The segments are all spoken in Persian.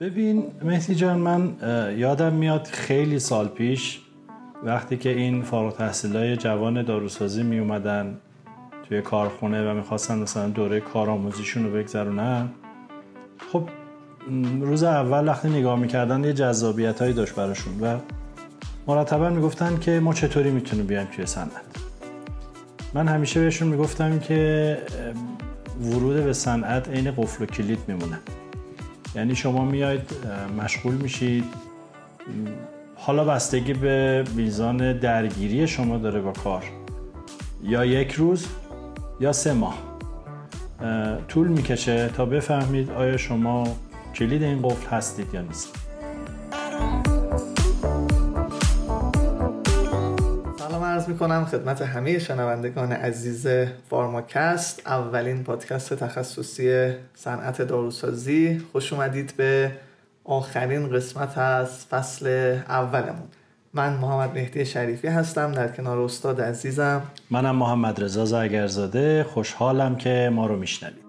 ببین مهدی جان من یادم میاد خیلی سال پیش وقتی که این فارغ های جوان داروسازی می اومدن توی کارخونه و می‌خواستن مثلا دوره کارآموزیشون رو بگذرونن خب روز اول وقتی نگاه می‌کردن یه جذابیت هایی داشت براشون و مرتبا می‌گفتن که ما چطوری می‌تونیم بیایم توی صنعت. من همیشه بهشون می‌گفتم که ورود به صنعت عین قفل و کلید میمونه. یعنی شما میاید مشغول میشید. حالا بستگی به میزان درگیری شما داره با کار. یا یک روز یا سه ماه. طول می‌کشه تا بفهمید آیا شما کلید این قفل هستید یا نیست. عرض می‌کنم. خدمت همه شنوندگان عزیز فارماکست. اولین پادکست تخصصی صنعت داروسازی. خوش اومدید به آخرین قسمت از فصل اولمون. من محمد مهدی شریفی هستم. در کنار استاد عزیزم. منم محمد رضا زگرزاده خوشحالم که ما رو میشنوید.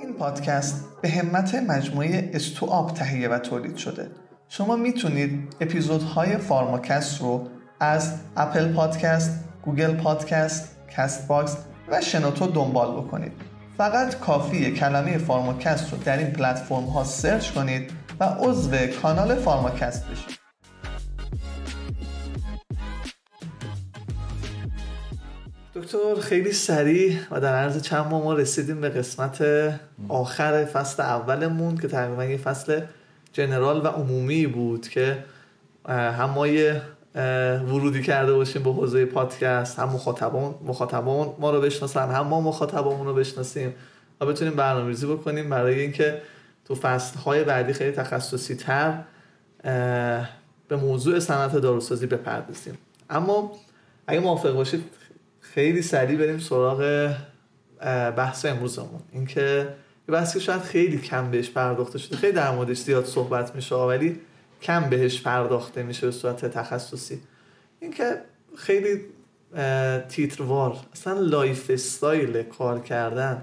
این پادکست به همت مجموعه استوآب تهیه و تولید شده. شما می‌تونید اپیزودهای فارماکست رو از اپل پادکست، گوگل پادکست، کست باکس و شنوتو دنبال بکنید. فقط کافیه کلمه فارماکست رو در این پلتفرم ها search کنید و عضو کانال فارماکست بشید. دکتر خیلی سریع و در عرض چند ماه ما رسیدیم به قسمت آخر فصل اولمون که تقریبا یه فصل جنرال و عمومی بود که هم ما ورودی کرده باشیم به حوزه پادکست هم مخاطبان مخاطبان ما رو بشناسن هم ما مخاطبمون رو بشناسیم و بتونیم برنامه‌ریزی بکنیم. برای اینکه تو های بعدی خیلی تخصصی تر به موضوع صنعت داروسازی بپردازیم. اما اگه موافق باشید خیلی سریع بریم سراغ بحث امروزمون. اینکه یه بحثی شاید خیلی کم بهش پرداخته شده خیلی در موردش زیاد صحبت میشه ولی کم بهش پرداخته میشه به صورت تخصصی. اینکه خیلی تیتروار اصلا lifestyle کار کردن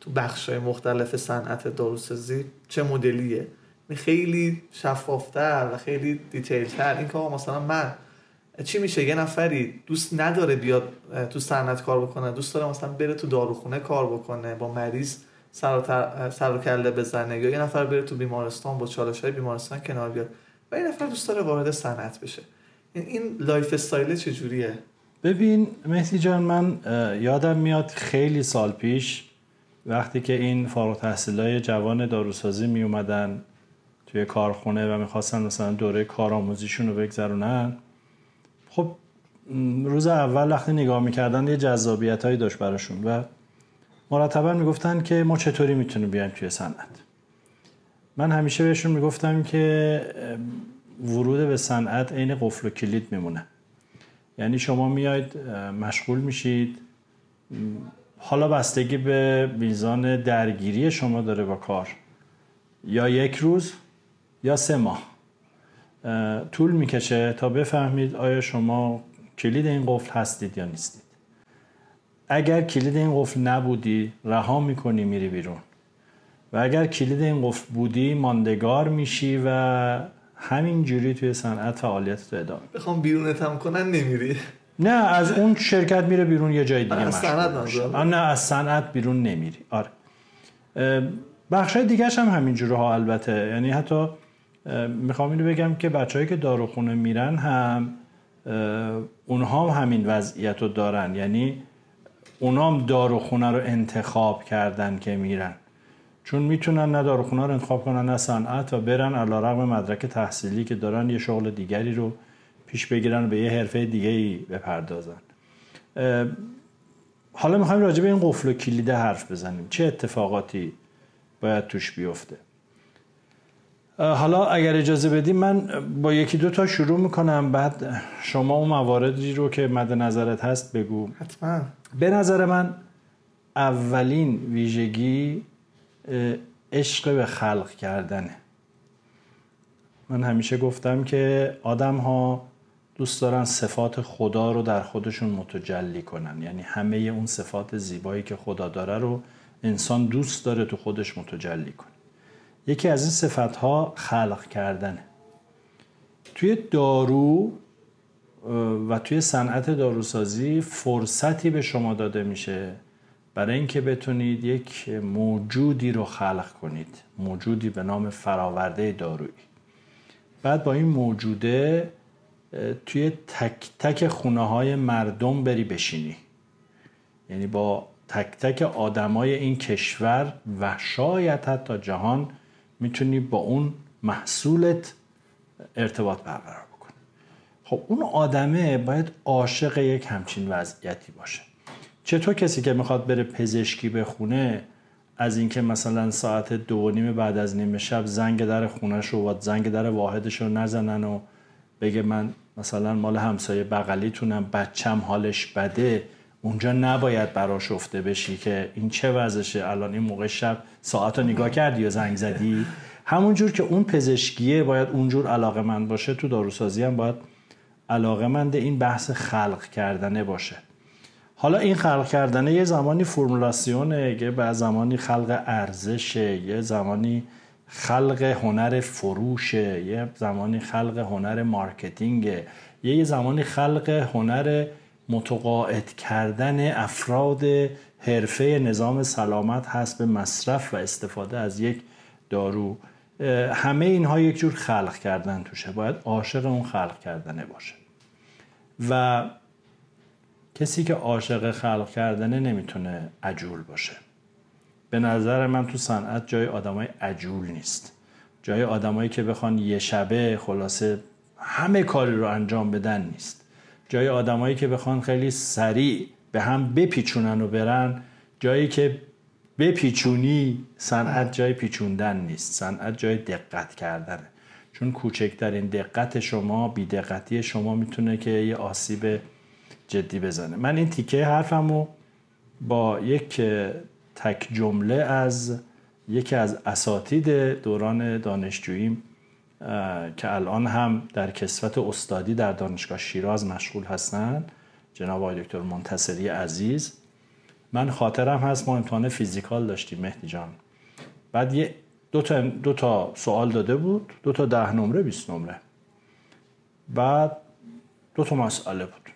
تو بخش های مختلف صنعت داروسازی چه مدلیه؟ خیلی شفافتر و خیلی detail تر. این که مثلا من چی میشه؟ یه نفری دوست نداره بیاد تو صنعت کار بکنه دوست داره مثلا بره تو داروخونه کار بکنه با مریض سر و کله بزنه. یا یه نفر بره تو بیمارستان با چالش های بیمارستان کنار بیاد. و این نفر دوست داره وارد صنعت بشه. این lifestyle چجوریه؟ ببین مهدی جان من یادم میاد خیلی سال پیش وقتی که این فارغ های جوان داروسازی می اومدن توی کارخونه و می‌خواستن مثلا دوره کارآموزیشون رو بگذرونن خب روز اول وقتی نگاه می‌کردن یه جذابیت هایی داشت براشون و مرتبا می‌گفتن که ما چطوری می‌تونیم بیایم توی صنعت. من همیشه بهشون می‌گفتم که ورود به صنعت عین قفل و کلید میمونه. یعنی شما میاید مشغول میشید. حالا بستگی به میزان درگیری شما داره با کار. یا یک روز یا سه ماه. طول می‌کشه تا بفهمید آیا شما کلید این قفل هستید یا نیستید. اگر کلید این قفل نبودی رها می‌کنی میری بیرون. و اگر کلید این قفل بودی ماندگار میشی و همین جوری توی صنعت فعالیت تو ادامه بخوام بیرونت هم کنن نمیری. نه از اون شرکت میره بیرون یه جای دیگه از صنعت نه از صنعت بیرون نمیری. آره. بخش دیگه هم همینجوره ها البته. یعنی حتی می‌خوام اینو بگم که بچههایی که داروخونه میرن هم اونها هم همین وضعیت رو دارن. یعنی اونام داروخونه رو انتخاب کردن که میرن. چون می‌تونن نه داروخونه رو انتخاب کنن نه صنعت و برن علا رقم مدرک تحصیلی که دارن یه شغل دیگری رو پیش بگیرن و به یه حرفه دیگه ای بپردازن. حالا می‌خوایم راجع به این قفل و کلیده حرف بزنیم. چه اتفاقاتی باید توش بیفته؟ حالا اگر اجازه بدیم من با یکی دو تا شروع می‌کنم. بعد شما اون مواردی رو که مد نظرت هست بگو. حتما. به نظر من اولین ویژگی عشق به خلق کردنه. من همیشه گفتم که آدم ها دوست دارن صفات خدا رو در خودشون متجلی کنن. یعنی همه اون صفات زیبایی که خدا داره رو انسان دوست داره تو خودش متجلی کنه. یکی از این صفت ها خلق کردنه توی دارو و توی صنعت داروسازی فرصتی به شما داده میشه برای اینکه بتونید یک موجودی رو خلق کنید. موجودی به نام فراورده دارویی. بعد با این موجوده توی تک تک خونه های مردم بری بشینی. یعنی با تک تک آدمای این کشور و شاید حتی جهان می‌تونی با اون محصولت ارتباط برقرار بکنی. خب اون آدمه باید عاشق یک همچین وضعیتی باشه. چطور کسی که می‌خواد بره پزشکی بخونه از اینکه مثلا ساعت دو نیم بعد از نیمه شب زنگ در خونش رو و زنگ در واحدش رو نزنن و بگه من مثلا مال همسایه بغلیتونم بچم حالش بده اونجا نباید براش افته بشی که این چه وضعشه الان این موقع شب ساعت رو نگاه کردی یا زنگ زدی؟ همونجور که اون پزشکیه باید اونجور علاقه من باشه تو داروسازی هم باید علاقه مند این بحث خلق کردنه باشه. حالا این خلق کردنه یه زمانی فرمولاسیونه یه بعد زمانی خلق ارزشه یه زمانی خلق هنر فروشه یه زمانی خلق هنر مارکتینگه یه زمانی خلق هنر متقاعد کردن افراد حرفه نظام سلامت هست به مصرف و استفاده از یک دارو. همه اینها یک جور خلق کردن توشه. باید عاشق اون خلق کردنه باشه. و کسی که عاشق خلق کردنه نمی‌تونه عجول باشه. به نظر من تو صنعت جای آدمای عجول نیست. جای آدمایی که بخوان یه شبه خلاصه همه کاری رو انجام بدن نیست. جای آدمایی که بخوان خیلی سریع به هم بپیچونن و برن جایی که بپیچونی صنعت جای پیچوندن نیست صنعت جای دقت کردنه. چون کوچکترین دقت شما بیدقتی شما می‌تونه که یه آسیب جدی بزنه. من این تیکه حرفمو با یک تک جمله از یکی از اساتید دوران دانشجوییم که الان هم در کسوت استادی در دانشگاه شیراز مشغول هستند جناب آقای دکتر منتصری عزیز. من خاطرم هست ما امتحان فیزیکال داشتیم مهدی جان. بعد یه دو تا, دو تا سوال داده بود دو تا ده نمره 20 نمره. بعد دو تا مسئله بود.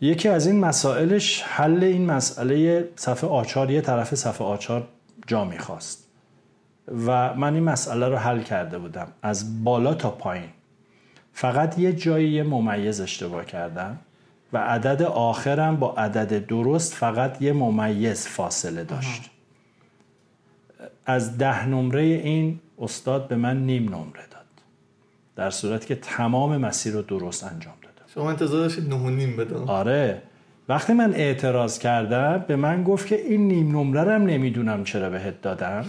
یکی از این مسائلش حل این مسئله صفحه آچار یه طرف صفحه آچار جا می‌خواست. و من این مسئله رو حل کرده بودم از بالا تا پایین. فقط یه جایی یه ممیز اشتباه کردم و عدد آخرم با عدد درست فقط یه ممیز فاصله داشت. از ده نمره این استاد به من نیم نمره داد در صورت که تمام مسیر رو درست انجام دادم شما انتظار داشتید نه نیم بدم آره. وقتی من اعتراض کردم به من گفت که این نیم نمره هم نمی‌دونم چرا بهت دادم.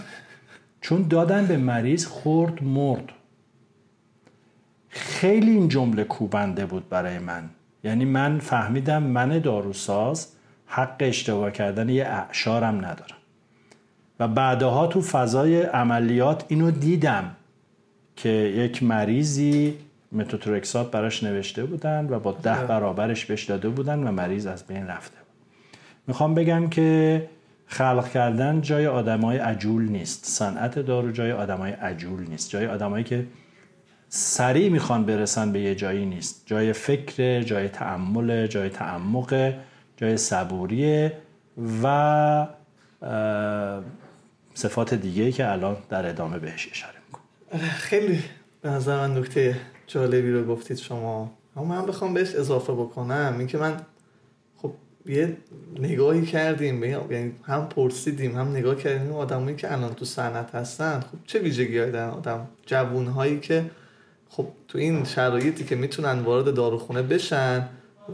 چون دادن به مریض خورد مرد. خیلی این جمله کوبنده بود برای من. یعنی من فهمیدم من داروساز حق اشتباه کردن یه اعشارم ندارم. و بعدها تو فضای عملیات اینو دیدم که یک مریضی متوترکسات براش نوشته بودن و با ده برابرش بهش داده بودن و مریض از بین رفته بود. می‌خوام بگم که خلق کردن جای آدمای عجول نیست. صنعت دارو جای آدمای عجول نیست. جای آدمایی که سریع می‌خوان برسن به یه جایی نیست. جای فکر جای تعمل جای تعمق جای صبوریه و صفات دیگه که الان در ادامه بهش اشاره می‌کنم. خیلی به نظر من نکته جالبی رو گفتید شما. اما من بخوام بهش اضافه بکنم. اینکه من یه نگاهی کردیم یعنی هم پرسیدیم هم نگاه کردیم. آدمایی که الان تو صنعت هستن خب چه ویژگی دارن آدم؟ جوون هایی که خب تو این شرایطی که می‌تونن وارد داروخونه بشن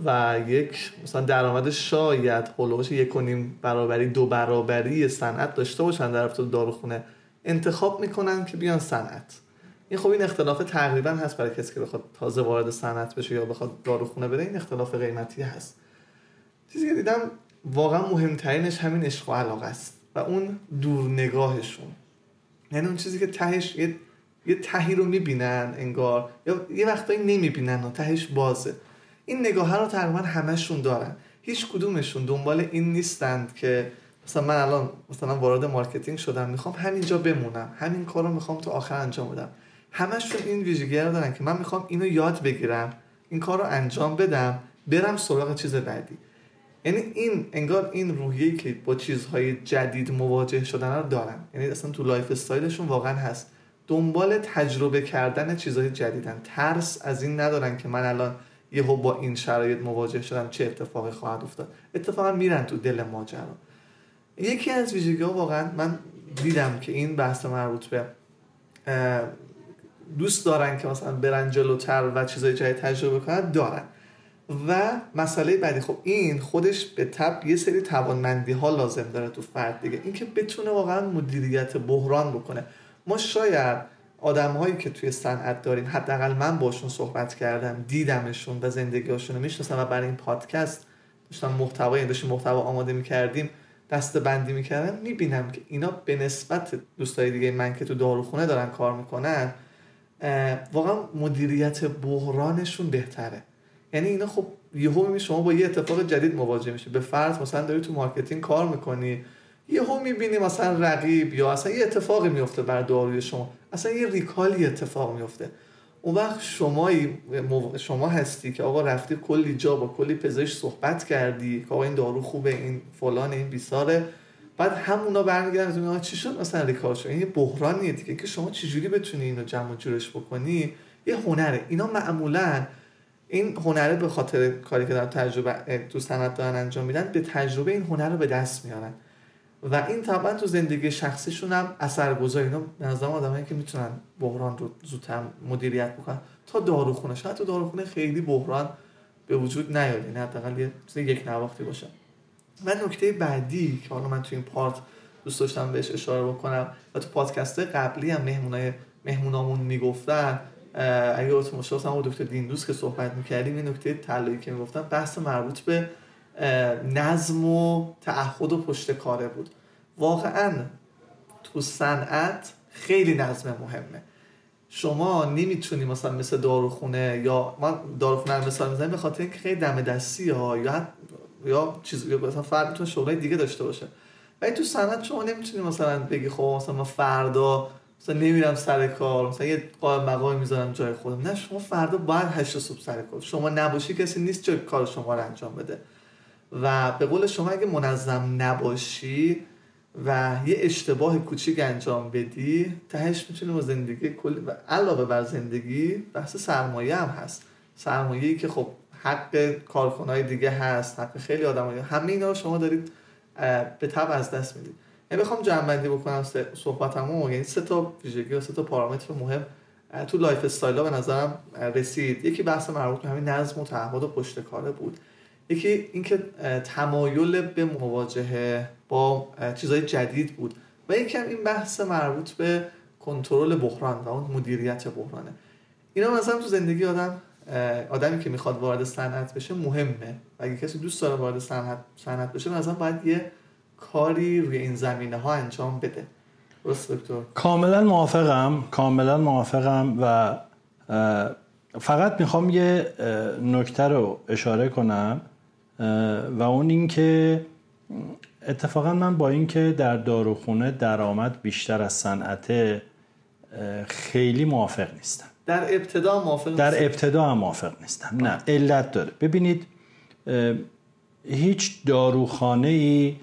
و یک مثلا درآمد شاید هولوش یک کنیم برابری دو برابری صنعت داشته باشن در رفت داروخونه انتخاب می‌کنن که بیان صنعت. این خب این اختلاف تقریبا هست برای کسی که بخواد تازه وارد صنعت بشه یا بخواد داروخونه بره این اختلاف قیمتی هست. چیزی که دیدم واقعا مهمترینش همین عشق و علاقه است و اون دور نگاهشون یعنی اون چیزی که تهش یه, یه تهی رو می‌بینن انگار یا یه وقتایی نمی‌بینن و تهش بازه. این نگاه رو تقریبا همشون دارن. هیچ کدومشون دنبال این نیستند که مثلا من الان مثلا وارد marketing شدم می‌خوام همینجا بمونم همین کار رو می‌خوام تو آخر انجام بدم. همشون این ویژگی رو دارن که من می‌خوام اینو یاد بگیرم این کار رو انجام بدم برم سراغ چیز بعدی. یعنی این انگار این روحیه که با چیزهای جدید مواجه شدن رو دارن. یعنی اصلا تو lifestyle شون واقعا هست. دنبال تجربه کردن چیزهای جدیدن. ترس از این ندارن که من الان یهو با این شرایط مواجه شدم چه اتفاقی خواهد افتاد. اتفاقا میرن تو دل ماجرا. یکی از ویژگی ها واقعا من دیدم که این بحث مربوط به دوست دارن که مثلا برن جلوتر و چیزای جای تجربه کنن دارن. و مسئله بعدی خب این خودش به تب یه سری توانمندی ها لازم داره تو فرد دیگه. اینکه بتونه واقعا مدیریت بحران بکنه. ما شاید آدم هایی که توی صنعت داریم حداقل من باشون صحبت کردم دیدمشون و زندگیشون رو می‌شناسم و برای این پادکست داشتم محتوا یعنی داشتیم محتوا آماده می‌کردیم دسته‌بندی می‌کردم می‌بینم که اینا به نسبت دوستای دیگه من که تو داروخونه دارن کار می‌کنن واقعا مدیریت بحرانشون بهتره. یعنی اینا خب یهو شما با یه اتفاق جدید مواجه میشه به فرض مثلا داری تو marketing کار می‌کنی یهو می‌بینی مثلا رقیب یا اصلا یه اتفاقی میفته بر داروی شما. اصلا یه recall ی اتفاق میفته اون وقت شما شما هستی که آقا رفتی کلی جا با کلی پزشک صحبت کردی که آقا این دارو خوبه این فلان این بیساره. بعد همونا برمیگردن آقا چی شد مثلا ریکال شد؟ این یه بحرانیه دیگه. که شما چجوری بتونی اینو جمع جورش بکنی؟ یه هنره. اینا معمولا این هنره به خاطر کاری که در تجربه تو صنعت دارن انجام میدن به تجربه این هنر رو به دست میارن. و این طبعا تو زندگی شخصیشون هم اثرگذار. اینا نظر آدمایی که می‌تونن بحران رو زودتر مدیریت بکنن. تا داروخونه شاید تو داروخونه خیلی بحران به وجود نیاد. یعنی حداقل یه یک نواختی باشه. و نکته بعدی که حالا من تو این پارت دوست داشتم بهش اشاره بکنم و تو پادکست قبلی هم مهمونای مهمونامون می‌گفتن اگه اتون مشاهده هم دکتر دیندوس که صحبت می‌کردیم این نکته طلایی که می‌گفتن بحث مربوط به نظم و تعهد و پشت کاره بود. واقعا تو صنعت خیلی نظم مهمه. شما نمی‌تونی مثلا مثل داروخونه یا ما داروخونه رو مثال می‌زنیم به خاطر اینکه خیلی دم دستی ها یا یا چیز یا مثلا فرد می‌تونه شغلای دیگه داشته باشه. ولی تو صنعت شما نمی‌تونی مثلا بگی خب مثلا فردا مثلا نمیرم سر کار مثلا یه قائم مقامی می‌ذارم جای خودم. نه شما فردا باید هشت صبح سر کار. شما نباشی کسی نیست جای کار شما رو انجام بده. و به قول شما اگه منظم نباشی و یه اشتباه کوچیک انجام بدی تهش می‌تونه با زندگی کلی و علاوه بر زندگی بحث سرمایه هم هست. سرمایه‌ای که خب حق کارکنای دیگه هست حق خیلی آدم همه اینا شما دارید به تبع از دست می‌دید. بخوام جمع بکنم صحبتمو یعنی سه تا ویژگی و سه تا پارامتر مهم. تو lifestyle به نظرم رسید. یکی بحث مربوط به همین نظم و تعهد و پشت کاره بود. یکی اینکه تمایل به مواجهه با چیزهای جدید بود. و یکم این بحث مربوط به کنترل بحران و اون مدیریت بحرانه. اینا مثلا تو زندگی آدم آدمی که می‌خواد وارد صنعت بشه مهمه. و اگه کسی دوست داره وارد صنعت صنعت بشه مثلا باید یه کاری روی این زمینه ها انجام بده. کاملا موافقم کاملا موافقم و فقط می‌خوام یه نکته رو اشاره کنم و اون اینکه اتفاقا من با اینکه در داروخونه درآمد بیشتر از صنعت خیلی موافق نیستم. در ابتدا موافق در ابتدا هم موافق نیستم. نه علت داره. ببینید هیچ داروخانه ای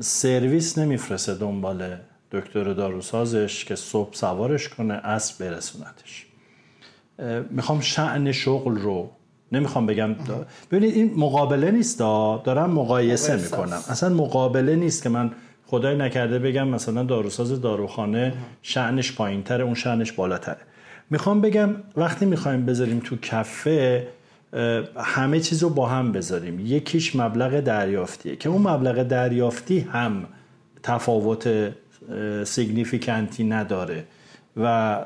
سرویس نمیفرسته دنبال دکتر داروسازش که صبح سوارش کنه اسب برسونتش. می‌خوام شعن شغل رو نمی‌خوام بگم ببینید این مقابله نیست دارم مقایسه می‌کنم. اصلا مقابله نیست که من خدای نکرده بگم مثلا داروساز داروخانه شعنش پایین اون شعنش بالاتره. می‌خوام بگم وقتی می‌خوایم بذاریم تو کفه همه چیز رو با هم بذاریم. یکیش مبلغ دریافتیه که اون مبلغ دریافتی هم تفاوت سیگنیفیکنتی نداره. و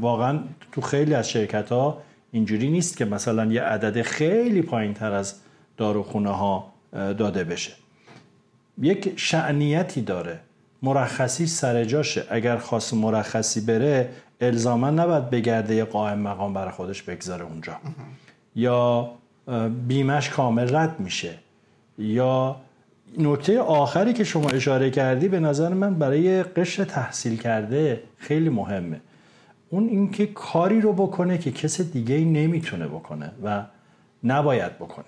واقعا تو خیلی از شرکت ها اینجوری نیست که مثلا یه عدد خیلی پایین تر از داروخونه ها داده بشه. یک شعنیتی داره. مرخصی سر جاشه. اگر خواست مرخصی بره الزاما نباید بگرده یه قائم مقام برای خودش بگذاره اونجا. یا بیمش کامل رد میشه. یا نکته آخری که شما اشاره کردی به نظر من برای قشر تحصیل کرده خیلی مهمه. اون اینکه کاری رو بکنه که کس دیگه نمی‌تونه بکنه و نباید بکنه.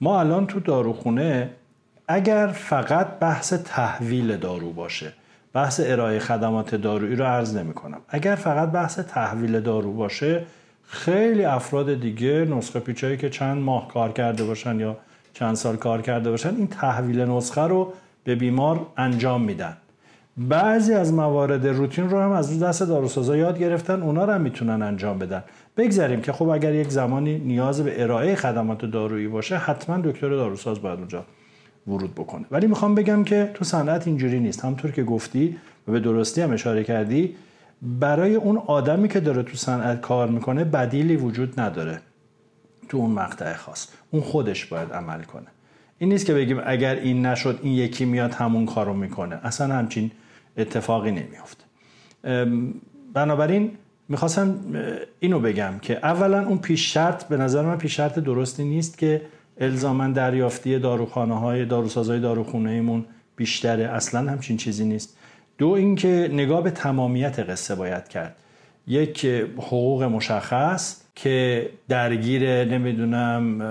ما الان تو داروخونه اگر فقط بحث تحویل دارو باشه بحث ارائه خدمات دارویی رو عرض نمی کنم اگر فقط بحث تحویل دارو باشه خیلی افراد دیگه نسخه پیچایی که چند ماه کار کرده باشن یا چند سال کار کرده باشن این تحویل نسخه رو به بیمار انجام میدن. بعضی از موارد روتین رو هم از دست داروسازا یاد گرفتن اونا رو هم می‌تونن انجام بدن. بگذاریم که خب اگر یک زمانی نیاز به ارائه خدمات دارویی باشه حتما دکتر داروساز باید اونجا ورود بکنه. ولی می‌خوام بگم که تو صنعت اینجوری نیست. همطور که گفتی و به درستی هم اشاره کردی برای اون آدمی که داره تو صنعت کار می‌کنه بدیلی وجود نداره. تو اون مقطع خاص. اون خودش باید عمل کنه. این نیست که بگیم اگر این نشد این یکی میاد همون کارو می‌کنه. اصلا همچین اتفاقی نمیافته بنابراین می‌خواستم اینو بگم که اولا اون پیش شرط به نظر من پیش شرط درستی نیست که الزاما دریافتی داروخانه های داروسازهای داروخونه ایمون بیشتره. اصلا همچین چیزی نیست. دو اینکه نگاه به تمامیت قصه باید کرد. یک حقوق مشخص که درگیر نمی‌دونم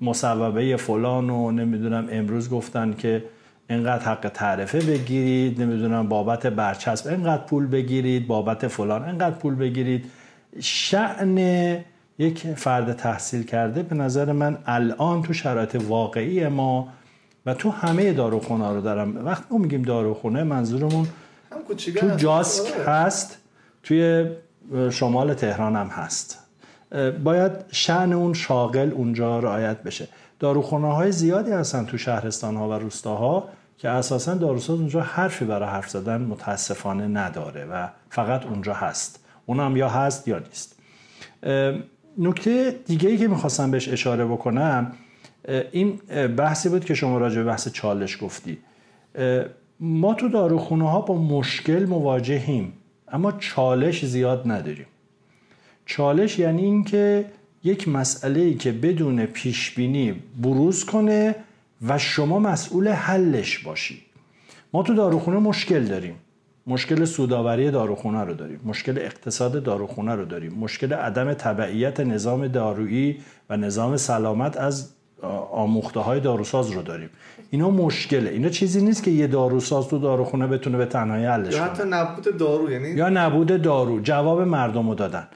مصوبه فلان و نمی‌دونم امروز گفتن که اینقدر حق تعرفه بگیرید نمی‌دونم بابت برچسب اینقدر پول بگیرید بابت فلان اینقدر پول بگیرید. شعن یک فرد تحصیل کرده به نظر من الان تو شرایط واقعی ما و تو همه داروخونه رو دارم. وقتی ما میگیم داروخونه منظورمون تو جاسک هست توی شمال تهران هم هست. باید شعن اون شاغل اونجا رعایت بشه. داروخونه های زیادی هستن تو شهرستان ها و روستاها که اساسا داروساز اونجا حرفی برای حرف زدن متاسفانه نداره و فقط اونجا هست. اونم یا هست یا نیست. نکته دیگه ای که می‌خواستم بهش اشاره بکنم این بحثی بود که شما راجع به بحث چالش گفتی. ما تو داروخونه ها با مشکل مواجهیم اما چالش زیاد نداریم. چالش یعنی اینکه یک مسئله ای که بدون پیش بینی بروز کنه و شما مسئول حلش باشی. ما تو داروخونه مشکل داریم. مشکل سوداوری داروخونه رو داریم. مشکل اقتصاد داروخونه رو داریم. مشکل عدم تبعیت نظام دارویی و نظام سلامت از آموخته های داروساز رو داریم. اینا مشکله. اینا چیزی نیست که یه داروساز تو داروخونه بتونه به تنهایی حلش یا حتی نبود دارو یعنی یا نبود دارو. جواب مردم رو دادن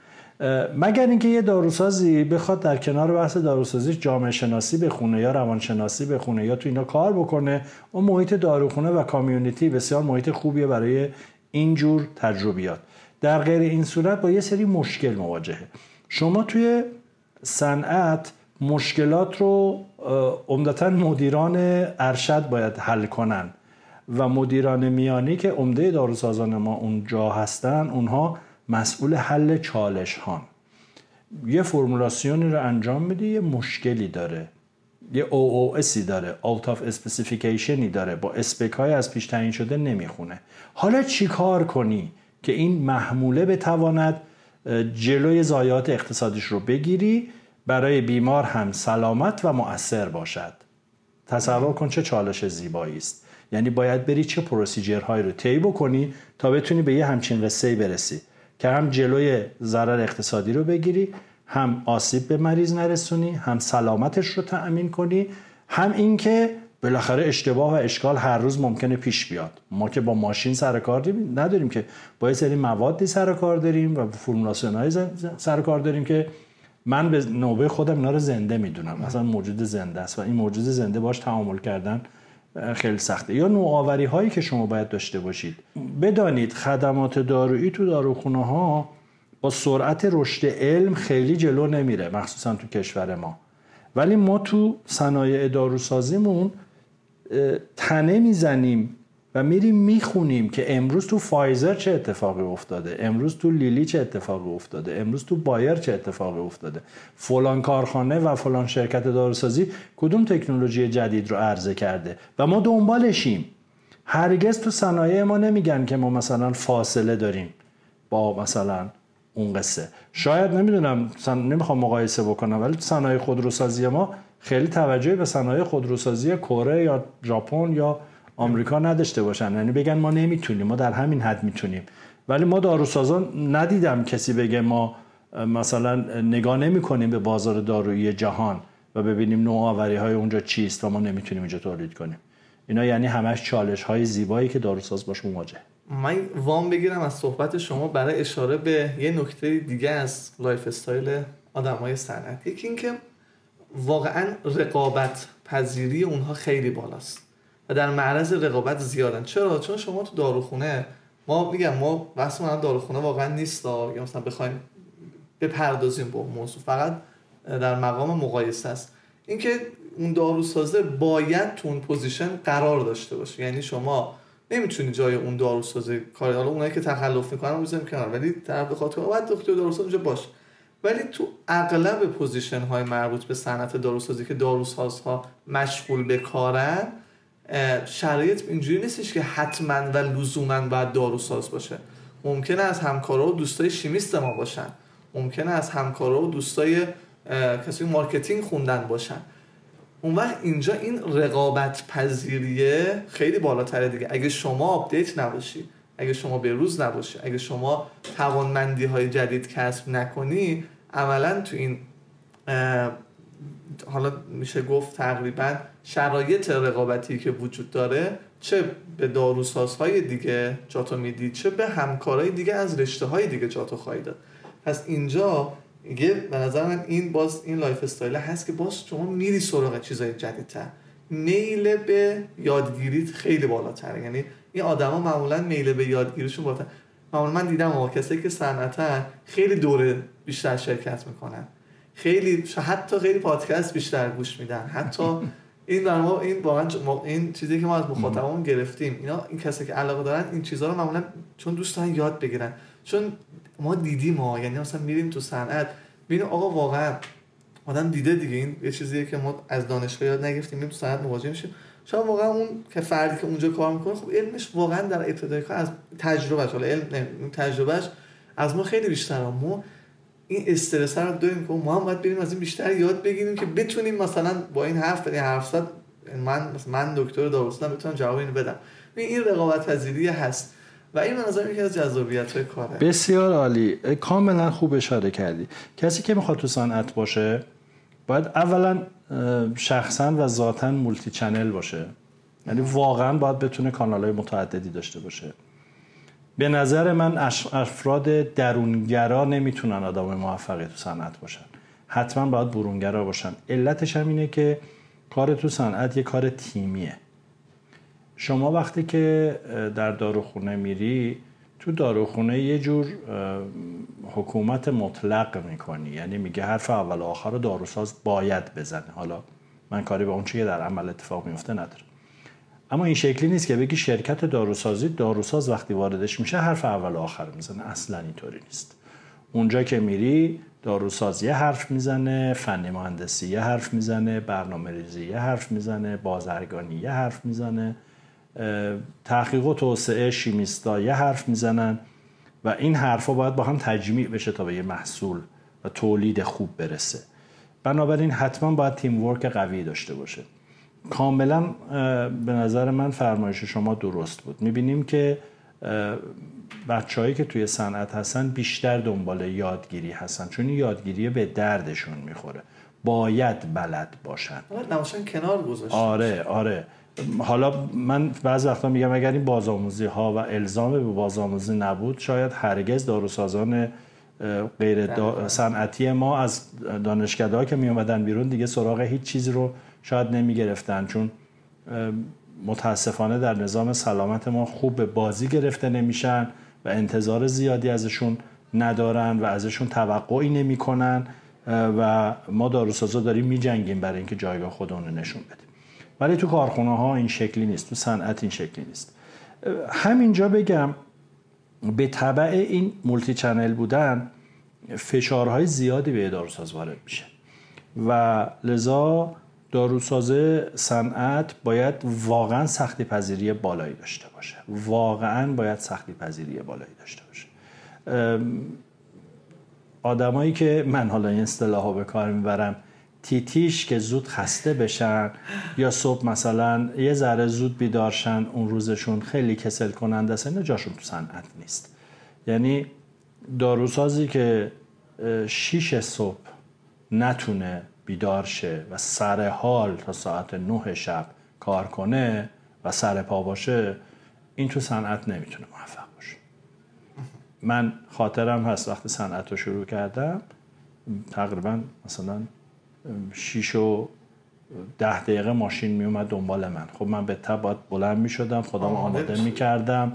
مگر اینکه یه داروسازی بخواد در کنار بحث داروسازی جامعه شناسی بخونه یا روانشناسی بخونه یا تو اینا کار بکنه اون محیط داروخونه و کامیونیتی بسیار محیط خوبیه برای اینجور تجربیات. در غیر این صورت با یه سری مشکل مواجهه. شما توی صنعت مشکلات رو عمدتا مدیران ارشد باید حل کنن. و مدیران میانی که عمده داروسازان ما اونجا هستن اونها مسئول حل چالش هان یه فرمولاسیونی رو انجام میده یه مشکلی داره. یه OOSی داره Out of Specificationی داره. با اسپک های از پیش تعیین شده نمی‌خونه. حالا چی کار کنی که این محموله بتواند جلوی زایات اقتصادیش رو بگیری؟ برای بیمار هم سلامت و مؤثر باشد. تصور کن چه چالش زیبایی است. یعنی باید بری چه پروسیجرهایی رو طی بکنی تا بتونی به یه همچین قصه برسی. که هم جلوی ضرر اقتصادی رو بگیری هم آسیب به مریض نرسونی هم سلامتش رو تأمین کنی هم اینکه بالاخره اشتباه و اشکال هر روز ممکنه پیش بیاد. ما که با ماشین سر کار نداریم که با یه سری موادی سر کار داریم و فرمولاسیون های سر کار داریم که من به نوبه خودم اینا رو زنده می‌دونم. مثلا موجود زنده است و این موجود زنده باش تعامل کردن خیلی سخته. یا نوآوری هایی که شما باید داشته باشید. بدانید خدمات دارویی تو داروخونه ها با سرعت رشد علم خیلی جلو نمیره مخصوصا تو کشور ما. ولی ما تو صنایع داروسازیمون تنه می‌زنیم و میریم می‌خونیم که امروز تو فایزر چه اتفاقی افتاده امروز تو لیلی چه اتفاقی افتاده امروز تو بایر چه اتفاقی افتاده. فلان کارخانه و فلان شرکت داروسازی کدوم تکنولوژی جدید رو عرضه کرده و ما دنبالشیم. هرگز تو صنایع ما نمیگن که ما مثلا فاصله داریم با مثلا اون قصه. شاید نمی‌دونم نمی‌خوام مقایسه بکنم ولی صنایع خودروسازی ما خیلی توجهی به صنایع خودروسازی کره یا ژاپن یا آمریکا نداشته باشن. یعنی بگن ما نمی‌تونیم ما در همین حد می‌تونیم. ولی ما داروسازان ندیدم کسی بگه ما مثلا نگاه نمی کنیم به بازار دارویی جهان و ببینیم نوآوری های اونجا چیست و ما نمی‌تونیم اونجا تولید کنیم. اینا یعنی همش چالش های زیبایی که داروساز باهاش مواجه. من وام بگیرم از صحبت شما برای اشاره به یه نکته دیگه از lifestyle آدمای صنعت یکی اینکه واقعا رقابت پذیری اونها خیلی بالاست. و در معرض رقابت زیادن. چرا؟ چون شما تو داروخونه ما میگم ما بحث من داروخونه واقعا نیست یا مثلا بخوایم بپردازیم با موضوع. فقط در مقام مقایسه است. اینکه اون داروسازه باید تو اون position قرار داشته باشه. یعنی شما نمی‌تونی جای اون داروسازه کار حالا اونایی که تخلف می‌کنن می‌ذاریم کنار. ولی طرف که باید دکتر داروساز اونجا باشه ولی تو اغلب position های مربوط به صنعت داروسازی که داروسازها مشغول به کارن شرایط اینجوری نیستش که حتما و لزوما باید داروساز باشه. ممکنه از همکارا و دوستای شیمیست ما باشن. ممکنه از همکارا و دوستای کسی marketing خوندن باشن. اون وقت اینجا این رقابت پذیریه خیلی بالاتره دیگه. اگه شما update نباشی اگه شما به روز نباشی اگه شما توانمندی های جدید کسب نکنی عملا تو این حالا میشه گفت تقریبا شرایط رقابتی که وجود داره چه به داروسازهای دیگه جاتو می‌دید چه به همکارای دیگه از رشته های دیگه جاتو خواهی داد. پس اینجا یه به نظر من این باز این lifestyle هست که باز شما میری سراغ چیزای جدیدتر. میل به یادگیریت خیلی بالاتره. یعنی این آدما معمولا میل به یادگیریشون بالاتر. معمولا من دیدم آقا کسایی که صنعتن خیلی دوره بیشتر شرکت می‌کنن. خیلی حتی خیلی پادکست بیشتر گوش میدن. حتی این در این واقعا این چیزی که ما از مخاطبمون گرفتیم اینا این کسی که علاقه دارن این چیزها رو معمولا چون دوست دارن یاد بگیرن. چون ما دیدیم ما یعنی مثلا میریم تو صنعت ببین آقا واقعا آدم دیده دیگه. این یه چیزیه که ما از دانشگاه یاد نگرفتیم میریم تو صنعت مواجه میشیم. شاید واقعا اون که فردی که اونجا کار می‌کنه خب علمش واقعا در ابتدای کار از تجربهش حالا علم تجربهش از ما خیلی بیشتره. ما این استرس رو داریم که ما هم باید بریم از این بیشتر یاد بگیریم که بتونیم مثلا با این حرف این حرف من من دکتر داروسازم بتونم جواب اینو بدم. این رقابت پذیری هست. و این نظر یکی از جذابیت های کاره. بسیار عالی. کاملا خوب اشاره کردی. کسی که می‌خواد تو صنعت باشه باید اولا شخصا و ذاتا مولتی چنل باشه. یعنی واقعا باید بتونه کانال های متعددی داشته باشه. به نظر من افراد درونگرا نمی‌تونن آدم موفقی تو صنعت باشن. حتما باید برونگرا باشن. علتش هم اینه که کار تو صنعت یه کار تیمیه. شما وقتی که در داروخونه میری تو داروخونه یه جور حکومت مطلق می‌کنی. یعنی میگه حرف اول و آخر رو داروساز باید بزنه. حالا من کاری به اون که در عمل اتفاق میفته ندارم. اما این شکلی نیست که بگی شرکت داروسازی داروساز وقتی واردش میشه حرف اول و آخر می‌زنه. اصلا اینطوری نیست. اونجا که میری داروساز یه حرف می‌زنه فنی مهندسی یه حرف می‌زنه برنامه ریزی یه حرف می‌زنه بازرگانی یه حرف می‌زنه تحقیق و توسعه شیمیستا یه حرف می‌زنن و این حرفا باید با هم تجمیع بشه تا به یه محصول و تولید خوب برسه. بنابراین حتما باید تیم ورک قوی داشته باشه. کاملا به نظر من فرمایش شما درست بود. می‌بینیم که بچههایی که توی صنعت هستن بیشتر دنبال یادگیری هستن چون یادگیری به دردشون می‌خوره. باید بلد باشن. نباشن کنار گذاشت آره آره. حالا من بعض وقتا میگم اگر این بازآموزی ها و الزام به بازآموزی نبود شاید هرگز داروسازان غیر صنعتی ما از دانشکده که می اومدن بیرون دیگه سراغ هیچ چیزی رو شاید نمی گرفتن چون متاسفانه در نظام سلامت ما خوب به بازی گرفته نمیشن و انتظار زیادی ازشون ندارن و ازشون توقعی نمی‌کنن و ما داروسازا داریم میجنگیم برای اینکه جایگاه خودمون رو نشون بدیم. ولی تو کارخونه ها این شکلی نیست تو صنعت این شکلی نیست. همینجا بگم به طبع این مولتی چنل بودن فشارهای زیادی به داروساز وارد میشه. و لذا داروساز صنعت باید واقعا سختی پذیری بالایی داشته باشه. واقعا باید سختی پذیری بالایی داشته باشه. آدمایی که من حالا این اصطلاح ها به کار می‌برم تیتیش که زود خسته بشن یا صبح مثلا یه ذره زود بیدارشن اون روزشون خیلی کسل کننده است اینا جاشون تو صنعت نیست. یعنی داروسازی که شیش صبح نتونه بیدار شه و سر حال تا ساعت نه شب کار کنه و سر پا باشه این تو صنعت نمی‌تونه موفق باشه. من خاطرم هست وقتی صنعت رو شروع کردم تقریبا مثلا شیش و ده دقیقه ماشین میومد دنبال من. خب من به تب باید بلند می شدم خودم آماده می کردم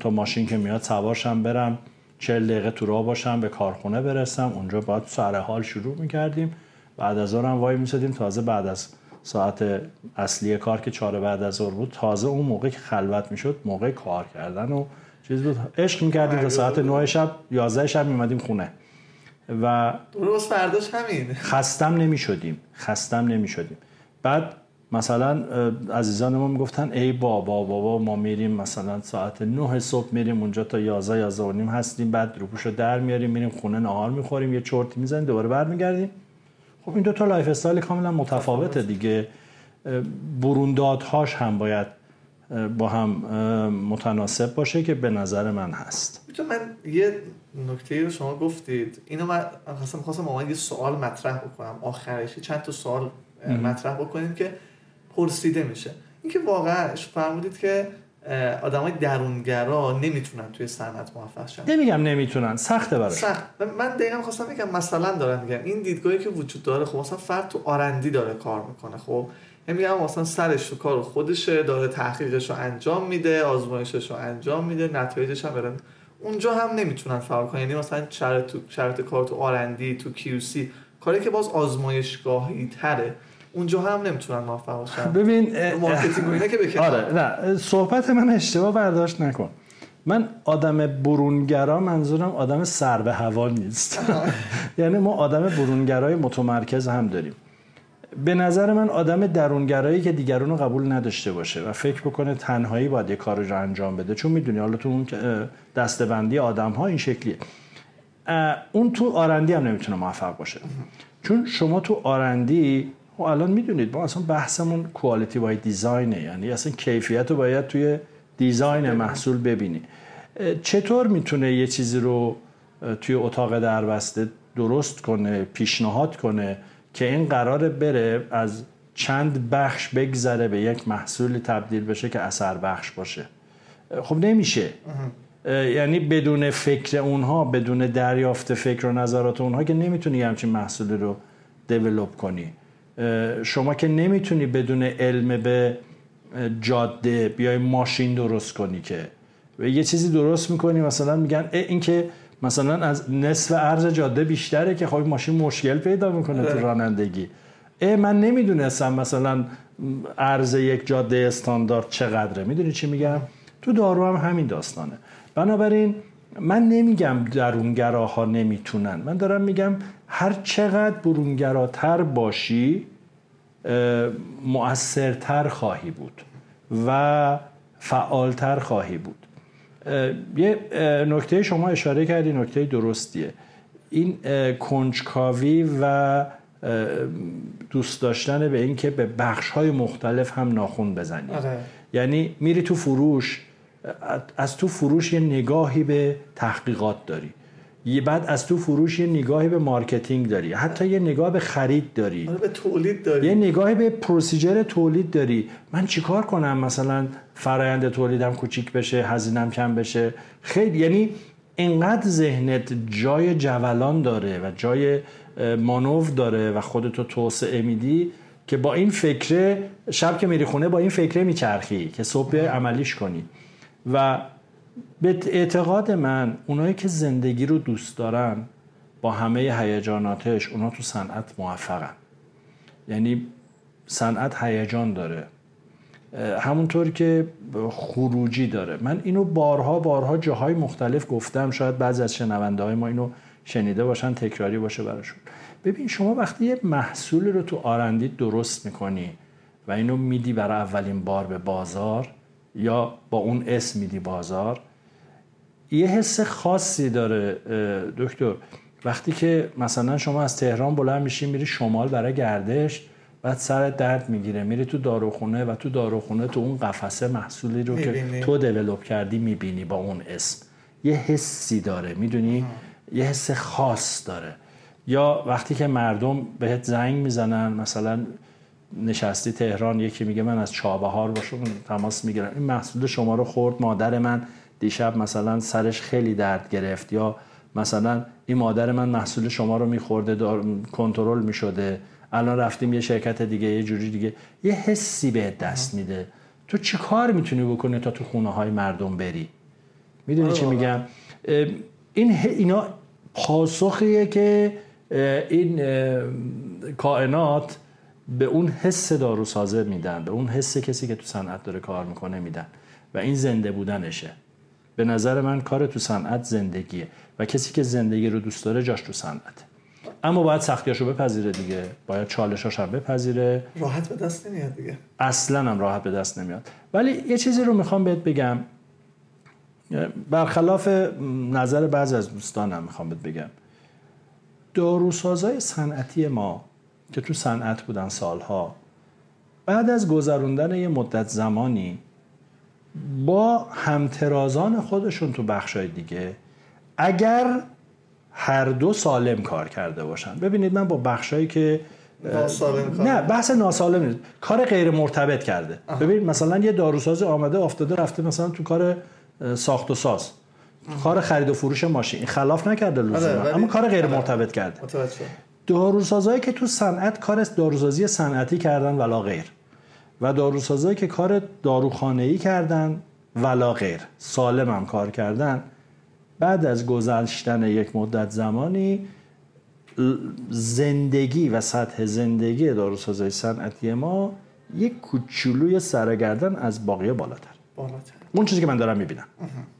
تا ماشین که میاد سوارشم برم چل دقیقه تو راه باشم به کارخونه برسم اونجا باید سر حال شروع می کردیم بعد از هم وای میسادیم. تازه بعد از ساعت اصلی کار که چهار بعد از ظهر بود تازه اون موقع که خلوت می‌شد موقع کار کردن و چیز بود. عشق می‌کردیم تا ساعت 9 شب 11 شب میومدیم خونه. و روز فرداش همین. خستم نمی‌شدیم. خستم نمی‌شدیم. بعد مثلا عزیزان ما می‌گفتن ای بابا بابا ما میریم مثلا ساعت 9 صبح میریم اونجا تا 11 11 و نیم هستیم بعد روپوشو در میاریم میریم خونه نهار می‌خوریم یه چرتی می‌زنیم دوباره برمیگردیم. خب این دو تا lifestyle کاملا متفاوته دیگه. بروندادهاش هم باید با هم متناسب باشه که به نظر من هست. من یه نکته رو شما گفتید. اینو من خواستم خواستم یه سوال مطرح بکنم. آخرش چند تا سوال مطرح بکنید که پرسیده میشه. اینکه واقعا فرمودید که آدمای درونگرا نمی‌تونن توی صنعت موفق شن. نمیگم نمی‌تونن سخته براش سخت. من دقیقا خواستم بگم مثلا دارم میگم این دیدگاهی که وجود داره خب مثلا فرد تو آرندی داره کار می‌کنه خب؟ یعنی میگم مثلا سرش تو کار خودشه داره تحقیقش رو انجام میده آزمایشش رو انجام میده نتایجش هم برن اونجا هم نمی‌تونن فرق کنن. یعنی مثلا شرط تو شرط کار تو R&D تو QC کاری که باز آزمایشگاهی تره. اونجا هم نمی‌تونن موفق باشن. ببین marketing اینا که آره نه صحبت من اشتباه برداشت نکن. من آدم برونگرا منظورم آدم سر به هوا نیست. یعنی ما آدم برونگرای متمرکز هم داریم. به نظر من آدم درونگرایی که دیگرون رو قبول نداشته باشه و فکر بکنه تنهایی باید یه کار رو انجام بده چون می‌دونی حالا تو اون دستبندی آدم ها این شکلیه. اون تو آرندی هم نمی‌تونه موفق باشه. چون شما تو آرندی خب الان می‌دونید ما اصلا بحثمون کوالیتی بای دیزاینه یعنی اصلا کیفیت رو باید توی دیزاین محصول ببینی. چطور می‌تونه یه چیزی رو توی اتاق دربسته درست کنه پیشنهاد کنه که این قراره بره از چند بخش بگذره به یک محصولی تبدیل بشه که اثر بخش باشه؟ خب نمیشه. یعنی بدون فکر اونها بدون دریافت فکر و نظرات اونها که نمی‌تونی همچین محصولی رو دیولوب کنی. شما که نمی‌تونی بدون علم به جاده بیای ماشین درست کنی که. یه چیزی درست می‌کنی مثلا میگن این که مثلا از نصف عرض جاده بیشتره که خب ماشین مشکل پیدا می‌کنه تو رانندگی. ای من نمی‌دونستم مثلا عرض یک جاده استاندارد چقدره. می‌دونی چی میگم؟ تو دارو هم همین داستانه. بنابراین من نمیگم درونگراها نمی‌تونن. من دارم میگم هر چقدر برونگراتر باشی مؤثرتر خواهی بود و فعالتر خواهی بود. یه نکته شما اشاره کردی نکته درستیه. این کنجکاوی و دوست داشتن به اینکه به بخش های مختلف هم ناخون بزنی. آره. یعنی میری تو فروش از تو فروش یه نگاهی به تحقیقات داری. یه بعد از تو فروش یه نگاهی به marketing داری. حتی یه نگاه به خرید داری. آره به تولید داری. یه نگاهی به procedure تولید داری. من چیکار کنم؟ مثلا فرایند تولیدم کوچیک بشه هزینم کم بشه. خیلی یعنی اینقدر ذهنت جای جولان داره و جای مانور داره و خودتو توسعه میدی که با این فکره شب که میری خونه با این فکره میچرخی که صبح عملیش کنی. و به اعتقاد من اونایی که زندگی رو دوست دارن با همه هیجاناتش اونا تو صنعت موفقن. یعنی صنعت هیجان داره. همونطور که خروجی داره. من اینو بارها بارها جاهای مختلف گفتم. شاید بعضی از شنونده های ما اینو شنیده باشن تکراری باشه براشون. ببین شما وقتی یه محصول رو تو آرندی درست می‌کنی و اینو میدی برای اولین بار به بازار یا با اون اسم میدی بازار. یه حس خاصی داره دکتر. وقتی که مثلا شما از تهران بلند میشی میری شمال برای گردش بعد سرت درد می‌گیره. میری تو داروخونه و تو داروخونه تو اون قفسه محصولی رو می‌بینی. که تو دیولپ کردی می‌بینی با اون اسم یه حسی داره می‌دونی؟ یه حس خاص داره. یا وقتی که مردم بهت زنگ می‌زنن مثلا نشستی تهران یکی میگه من از چابهار باشم تماس می‌گیرم. این محصول شما رو خورد مادر من دیشب مثلا سرش خیلی درد گرفت یا مثلا این مادر من محصول شما رو میخورده. کنترل می‌شده. الان رفتیم یه شرکت دیگه یه جوری دیگه. یه حسی بهت دست میده. تو چی کار می‌تونی بکنی تا تو خونه های مردم بری؟ می‌دونی آره چی واقعا. میگم؟ این اینا پاسخیه که این کائنات به اون حس داروسازه میدن به اون حس کسی که تو صنعت داره کار می‌کنه میدن. و این زنده بودنشه. به نظر من کار تو صنعت زندگیه. و کسی که زندگی رو دوست داره جاش تو صنعته اما باید سختیاشو بپذیره دیگه. باید چالشاش هم بپذیره. راحت به دست نمیاد دیگه. اصلا هم راحت به دست نمیاد. ولی یه چیزی رو می‌خوام بهت بگم. برخلاف نظر بعضی از دوستانم می‌خوام بهت بگم. داروسازای صنعتی ما که تو صنعت بودن سالها. بعد از گذروندن یه مدت زمانی با همترازان خودشون تو بخشای دیگه اگر هر دو سالم کار کرده باشن. ببینید من با بخشایی که ناسالم نه بحث ناسالم نیست. کار غیر مرتبط کرده. ببین مثلا یه داروساز آمده افتاده رفته مثلا تو کار ساخت و ساز. کار خرید و فروش ماشین. خلاف نکرده لزوما. آره، اما کار غیر آره. مرتبط کرده. متوجه. شدم. داروسازایی که تو صنعت کار داروسازی صنعتی کردن ولا غیر. و داروسازایی که کار داروخانه ای کردن ولا غیر. سالم هم کار کردن. بعد از گذشتن یک مدت زمانی زندگی و سطح زندگی داروسازای صنعتی ما یک کوچولوی سرگردن از باقیه بالاتر. بالاتر. اون چیزی که من دارم می‌بینم.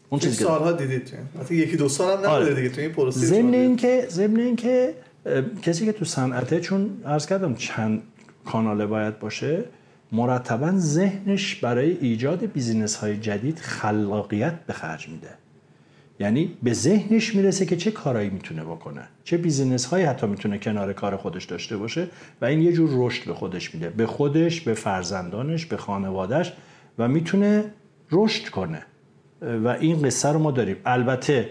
اون چیزی که سالها دیدید تو البته یکی دو سال هم نبوده آره. دیگه تو این پروسه ضمن. اینکه ضمن اینکه کسی که تو صنعته چون عرض کردم چند کاناله باید باشه مرتبا ذهنش برای ایجاد business های جدید خلاقیت به خرج میده. یعنی به ذهنش می‌رسه که چه کارایی می‌تونه بکنه. چه business هایی حتی می‌تونه کنار کار خودش داشته باشه و این یه جور رشد به خودش میده. به خودش به فرزندانش به خانوادهش و می‌تونه رشد کنه. و این قصه رو ما داریم. البته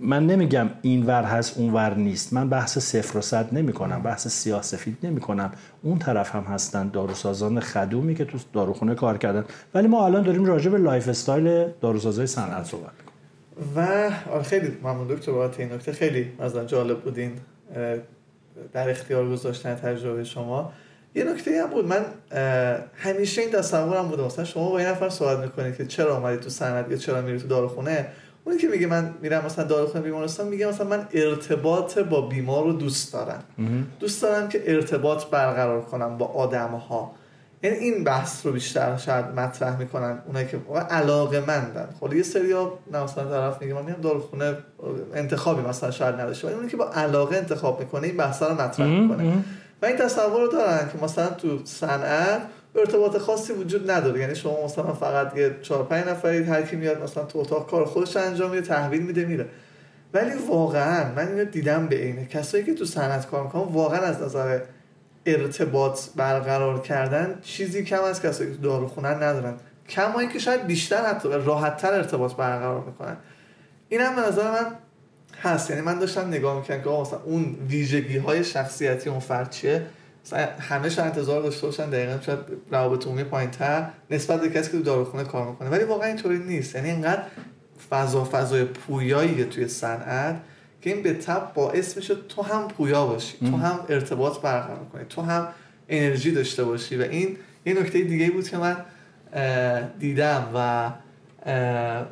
من نمیگم این ور هست اون ور نیست. من بحث صفر و صد نمی کنم بحث سیاه سفید نمی کنم. اون طرف هم هستن داروسازان خدومی که تو داروخونه کار کردن. ولی ما الان داریم راجع به lifestyle داروسازای صنعت صحبت. و آره خیلی ممنون دکتر بابت این نکته. خیلی مثلا جالب بودین در اختیار گذاشتن تجربه شما. یه نکته هم بود. من همیشه این تصورم بوده. مثلا شما با یه نفر صحبت می‌کنید که چرا اومدی تو صنعت یا چرا میری تو داروخونه؟ اونی که میگه من میرم مثلا داروخونه بیمارستان میگه مثلا من ارتباط با بیمار رو دوست دارم. دوست دارم که ارتباط برقرار کنم با آدم ها یعنی این بحث رو بیشتر شاید مطرح می‌کنن اونایی که علاقه مندن. خب یه سری ها مثلا طرف میگه من میام داروخونه انتخابی مثلا شاید نداشته ولی اونی که با علاقه انتخاب می‌کنه این بحث رو مطرح می‌کنه. و این تصور رو دارن که مثلا تو صنعت ارتباط خاصی وجود نداره. یعنی شما مثلا فقط یه چهار پنج نفرید هر کی میاد مثلا تو اتاق کار خودش انجام میده تحویل میده میره. ولی واقعا من اینو دیدم به اینه کسایی که تو صنعت کار می‌کنن واقعا از نظر ارتباط برقرار کردن چیزی کم از کسایی که داروخونه ندارن. کما اینکه شاید بیشتر حتی راحتتر ارتباط برقرار می‌کنن. این هم به نظر من هست. یعنی من داشتم نگاه می‌کنم که مثلا اون ویژگی های شخصیتی اون فرد چیه؟ همه شاید انتظار داشته باشن دقیقا شاید روابط عمومی پایینتر نسبت به کسی که تو داروخونه کار می‌کنه. ولی واقعا اینطوری نیست. یعنی اینقدر فضا فضای پویایی توی صنعت که این به تب باعث میشه تو هم پویا باشی تو هم ارتباط برقرار کنی تو هم انرژی داشته باشی. و این یه نکته دیگه بود که من دیدم و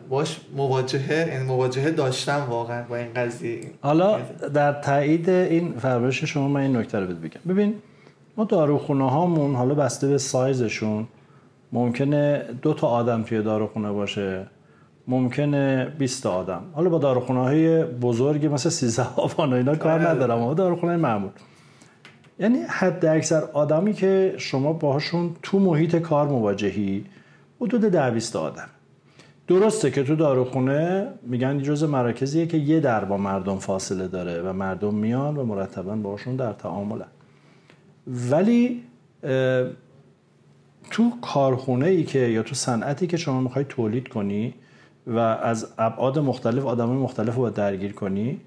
باش مواجهه یعنی مواجهه داشتم واقعا با این قضیه. حالا در تایید این فرمایش شما من این نکته رو بگم. ببین ما داروخونه هامون حالا بسته به سایزشون ممکنه دو تا آدم توی داروخونه باشه ممکنه 20 تا آدم. حالا با داروخونه های بزرگی مثل 13 آبان و اینا کار آره. ندارم اما داروخونه معمول. یعنی حد اکثر آدمی که شما باهاشون تو محیط کار مواجهی حدود ده 20 تا آدم. درسته که تو داروخونه میگن جز مراکزیه که یه در با مردم فاصله داره و مردم میان و مرتبا باشون در تعاملن. ولی تو کارخونه ای که یا تو صنعتی که شما می‌خوای تولید کنی و از ابعاد مختلف آدم مختلف رو درگیر کنی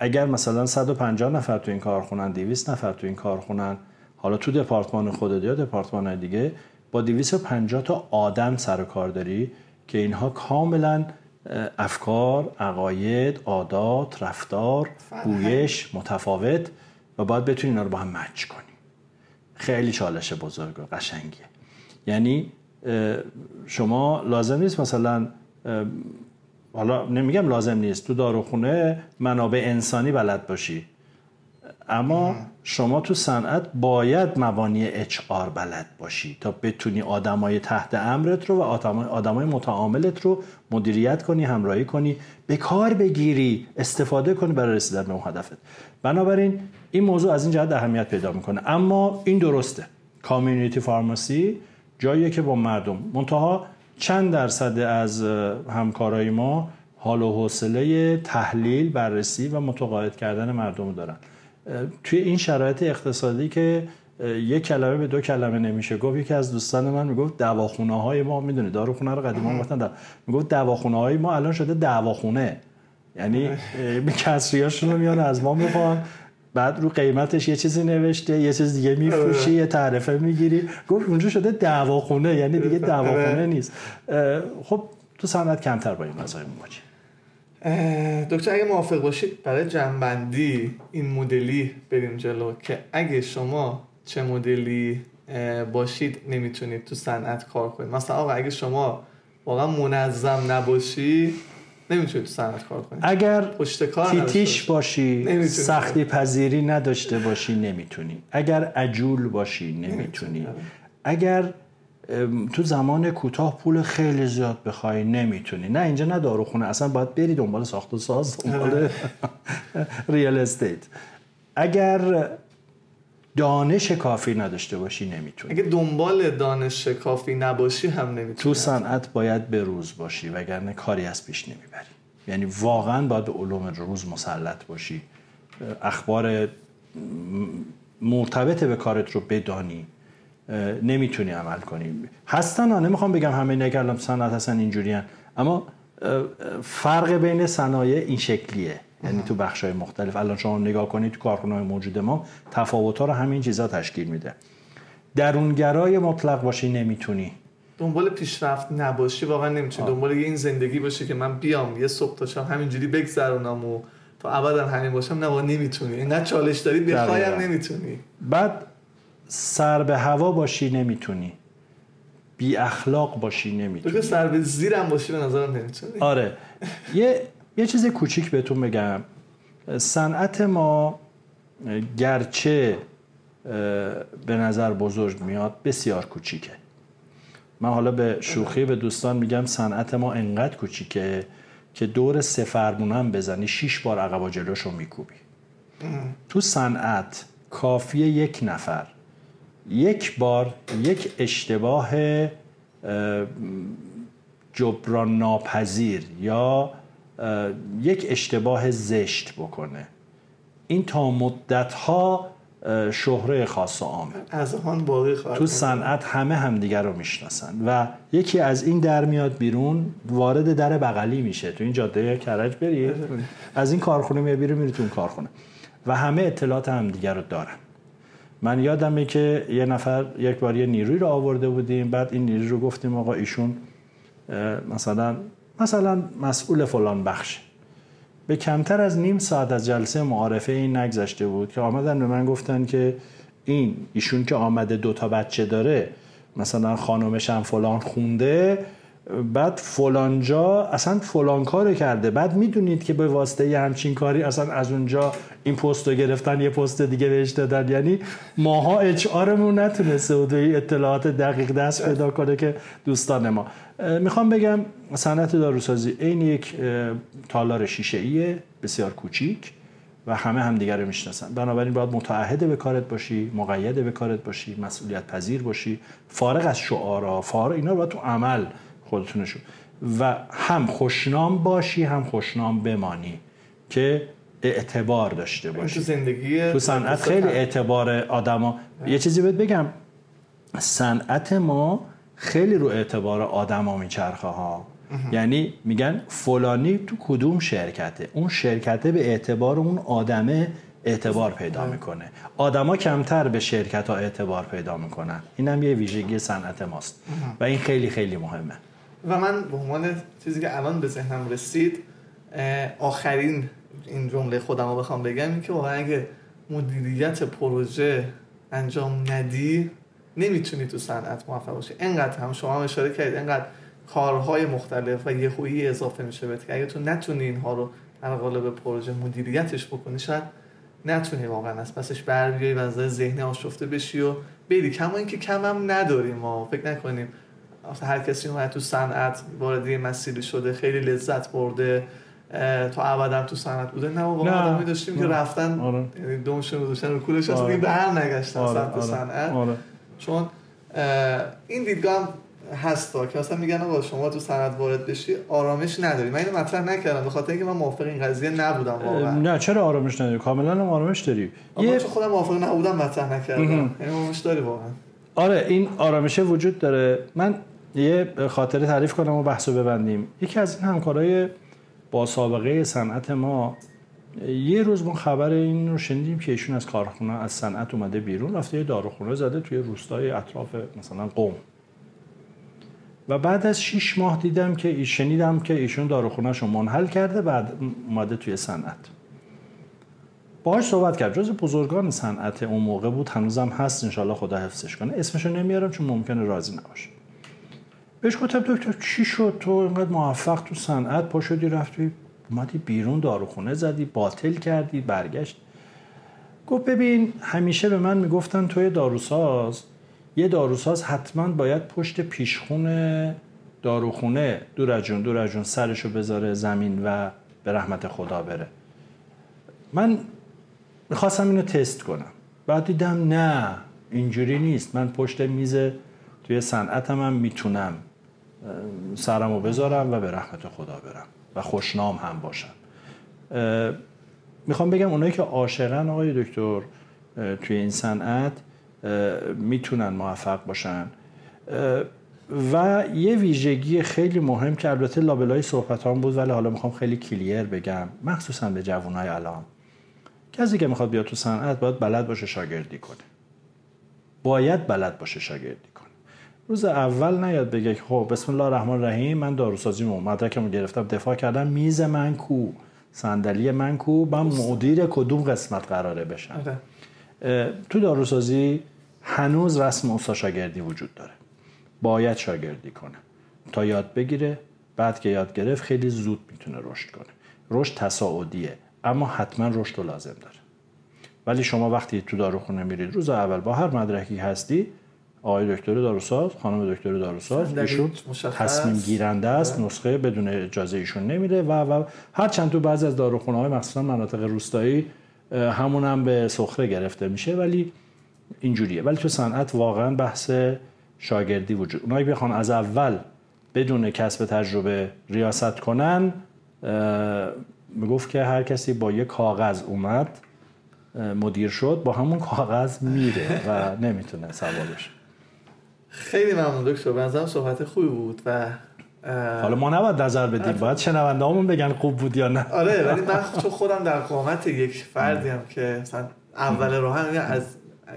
اگر مثلا 150 نفر تو این کارخونن 200 نفر تو این کارخونن حالا تو دپارتمان خودت یا دپارتمان دیگه با 250 تا آدم سر و کار داری که اینها کاملا افکار، عقاید، عادات، رفتار، گویش متفاوت. و باید بتونی اینا رو با هم مچ کنی. خیلی چالش بزرگ و قشنگیه. یعنی شما لازم نیست مثلا حالا نمیگم لازم نیست تو داروخونه منابع انسانی بلد باشی. اما شما تو صنعت باید مبانی اچ آر بلد باشی تا بتونی آدمای تحت امرت رو و آدمای متعاملت رو مدیریت کنی همراهی کنی به کار بگیری استفاده کنی برای رسیدن به اون هدفت. بنابراین این موضوع از این جهت اهمیت پیدا می‌کنه. اما این درسته. کامیونیتی فارماسی جاییه که با مردم. منتها چند درصد از همکارای ما حال و حوصله تحلیل بررسی و متقاعد کردن مردم دارن. توی این شرایط اقتصادی که یک کلمه به دو کلمه نمیشه. گفت یکی از دوستان من می‌گفت دواخونه های ما می‌دونی داروخونه رو قدیما گفتن دا. می‌گفت دواخونه های ما الان شده دواخونه. یعنی کسریاشون رو میان از ما می‌خوان. بعد رو قیمتش یه چیزی نوشته یه چیز دیگه میفروشی یه تعرفه می‌گیری. گفت اونجا شده دواخونه یعنی دیگه دواخونه نیست. خب تو صنعت کمتر با این مسائل مواجه. دکتر اگه موافق باشید برای جنبندی این مدلی بریم جلو که اگه شما چه مدلی باشید نمی‌تونید تو صنعت کار کنید. مثلا آقا اگه شما واقعا منظم نباشی نمی‌تونید تو صنعت کار کنید اگر پشت کار تیتیش باشی سختی پذیری نداشته باشی نمی‌تونی. اگر عجول باشی نمی‌تونی. اگر تو زمان کوتاه پول خیلی زیاد بخوای نمی‌تونی. نه اینجا نه داروخونه. اصلا باید بری دنبال ساخت و ساز دنبال ریال استیت اگر دانش کافی نداشته باشی نمی‌تونی. اگه دنبال دانش کافی نباشی هم نمی‌تونی. تو صنعت باید به روز باشی وگرنه کاری از پیش نمی‌بری. یعنی واقعا باید به علوم روز مسلط باشی. اخبار مرتبط به کارت رو بدانی. نمی‌تونی عمل کنی. هستن ها نمی‌خوام بگم همه نگرلم صنعت هستن اینجوری اما فرق بین صنایع این شکلیه. یعنی تو بخش های مختلف. الان شما نگاه کنید تو کارخونه موجود ما تفاوت ها رو همین چیزا تشکیل میده. درونگرای مطلق باشی نمی‌تونی. دنبال پیشرفت نباشی واقعا نمی‌تونی. دنبال این زندگی باشی که من بیام یه صبح تا شب همینجوری بگذرونم و تا ابدا همین باشم. نه نمی‌تونی. اینقدر چالش داری بخوایم نمی‌تونی. بعد سر به هوا باشی نمی‌تونی. بی اخلاق باشی نمی‌تونی. سر به زیرم باشی به نظرم نمی‌تونی. آره. یه یه چیز کوچیک بهتون بگم. صنعت ما گرچه به نظر بزرگ میاد بسیار کوچیکه. من حالا به شوخی به دوستان میگم صنعت ما انقدر کوچیکه که دور سفرمونم بزنی شیش بار عقب و جلوشو میکوبی. تو صنعت کافیه یک نفر یک بار یک اشتباه جبران ناپذیر یا یک اشتباه زشت بکنه. این تا مدت ها شهره خاص و عامه. از آن باقی خواهد تو صنعت همه همدیگر رو می‌شناسن و یکی از این در میاد بیرون وارد در بغلی میشه. تو این جاده کرج بری از این کارخونه میاد بیرون میره تو اون کارخونه. و همه اطلاعات همدیگر رو دارن. من یادمه که یه نفر یک بار یه نیروی رو آورده بودیم بعد این نیروی رو گفتیم آقا ایشون مثلا مثلا مسئول فلان بخش. به کمتر از نیم ساعت از جلسه معارفه این نگذشته بود که آمدن به من گفتن که این ایشون که آمده دو تا بچه داره مثلا خانومش هم فلان خونده بعد فلانجا اصلا فلان کار کرده. بعد می‌دونید که به واسطه یه همچین کاری اصلا از اونجا این پست رو گرفتن یه پست دیگه بهش دادن. یعنی ماها اچ آرمون نتونسته بود اطلاعات دقیق دست پیدا کنه که دوستان ما. می‌خوام بگم صنعت داروسازی این یک تالار شیشه ایه بسیار کوچیک و همه همدیگر رو می‌شناسن. بنابراین باید متعهد به کارت باشی مقید به کارت باشی مسئولیت پذیر باشی فارغ از شعارا فارغ اینا رو باید تو عمل خودتونشو. و هم خوشنام باشی هم خوشنام بمانی که اعتبار داشته باشی تو زندگی تو صنعت خیلی اعتبار آدما. یه چیزی بهت بگم. صنعت ما خیلی رو اعتبار آدما میچرخه ها. یعنی میگن فلانی تو کدوم شرکته؟ اون شرکته به اعتبار اون آدمه اعتبار پیدا می‌کنه. آدما کمتر به شرکت ها اعتبار پیدا می‌کنن. اینم یه ویژگی صنعت ماست. و این خیلی خیلی مهمه. و من به عنوان چیزی که الان به ذهنم رسید آخرین این جمله خودم رو بخوام بگم این که واقعا اگه مدیریت پروژه انجام ندی نمی‌تونی تو صنعت موفق باشی. انقدر هم شما هم اشاره کردید انقدر کارهای مختلف و یه خویی اضافه میشه بهت که اگه تو نتونی اینها رو در قالب پروژه مدیریتش بکنی شاید نتونی واقعا از پسش بر بیای و از ذهنی آشفته بشی و بری. کما اینکه کم هم نداریم ما فکر نکنیم هر کسی اومد تو صنعت وارد یه مسیری شده خیلی لذت برده تو ابدا تو صنعت بوده. نه واقعا آدمی داشتیم که رفتن آره. یعنی دومشون دوشن رو کولش آره. به هم نگشتن آره. سمت آره. صنعت. آره. چون این دیدگاه هم هستا که اصلا میگن آقا شما تو صنعت وارد بشی آرامش نداری. من اینو مطرح نکردم به خاطر اینکه من موافق این قضیه نبودم واقعا. نه چرا آرامش نداری؟ کاملا هم آرامش داری. یه خودم موافق نبودم مطرح نکردم. یعنی آرامش داری واقعا. آره این آرامش وجود داره. من یه خاطره تعریف کنم و بحثو ببندیم. یکی از این همکارای با سابقه صنعت ما یه روز ما خبر این رو شنیدیم که ایشون از کارخونه از صنعت اومده بیرون رفته یه داروخونه زده توی روستای اطراف مثلا قوم. و بعد از 6 ماه دیدم که شنیدم که ایشون داروخونهش رو منحل کرده بعد اومده توی صنعت. باهاش صحبت کرد. جز بزرگان صنعت اون موقع بود هنوزم هست انشالله خدا حفظش کنه. اسمشو نمیارم چون ممکنه راضی نباشه. بهش گفتم دکتر چی شد؟ تو اینقدر موفق تو صنعت پا شدی رفتی اومدی بیرون داروخونه زدی باطل کردی برگشت. گفت ببین همیشه به من می‌گفتن توی داروساز یه داروساز حتما باید پشت پیشخون داروخونه دور از جون دور از جون سرشو بذاره زمین و به رحمت خدا بره. من می‌خواستم اینو تست کنم. بعد دیدم نه اینجوری نیست. من پشت میز توی صنعتم هم می‌تونم. سرمو بذارم و به رحمت خدا برم و خوشنام هم باشم. می‌خوام بگم اونایی که عاشقن آقای دکتر توی این صنعت می‌تونن موفق باشن. و یه ویژگی خیلی مهم که البته لابلای صحبت هم بود ولی حالا می‌خوام خیلی کلیر بگم مخصوصا به جوانهای الان. کسی که می‌خواد بیاد تو صنعت باید بلد باشه شاگردی کنه. باید بلد باشه شاگردی روز اول نیاد بگه که خب بسم الله الرحمن الرحیم من داروسازی مو مدرکمو گرفتم دفاع کردم میز من کو؟ صندلی من کو؟ من مدیر کدوم قسمت قراره بشم؟ تو داروسازی هنوز رسم استاد شاگردی وجود داره. باید شاگردی کنه. تا یاد بگیره بعد که یاد گرفت خیلی زود می‌تونه رشد کنه. رشد تصاعدیه اما حتما رشد رو لازم داره. ولی شما وقتی تو داروخونه میرید روز اول با هر مدرکی هستی آقای دکتر داروساز خانم دکتر داروساز ایشون تصمیم گیرنده است نسخه بدون اجازه ایشون نمیره و و هر چند تو بعضی از داروخونه های مخصوصا مناطق روستایی همون هم به سخره گرفته میشه ولی اینجوریه. ولی تو صنعت واقعا بحث شاگردی وجود. اونایی بخوان از اول بدون کسب تجربه ریاست کنن می‌گفت که هر کسی با یه کاغذ اومد مدیر شد با همون کاغذ میره و نمی‌تونه سوارش خیلی ممنون دکتر. به نظرم صحبت خوبی بود و حالا ما نباید نظر بدیم. باید شنونده همون بگن خوب بود یا نه. آره ولی من چون خودم در قامت یک فردی هم که مثلا اول راه هم از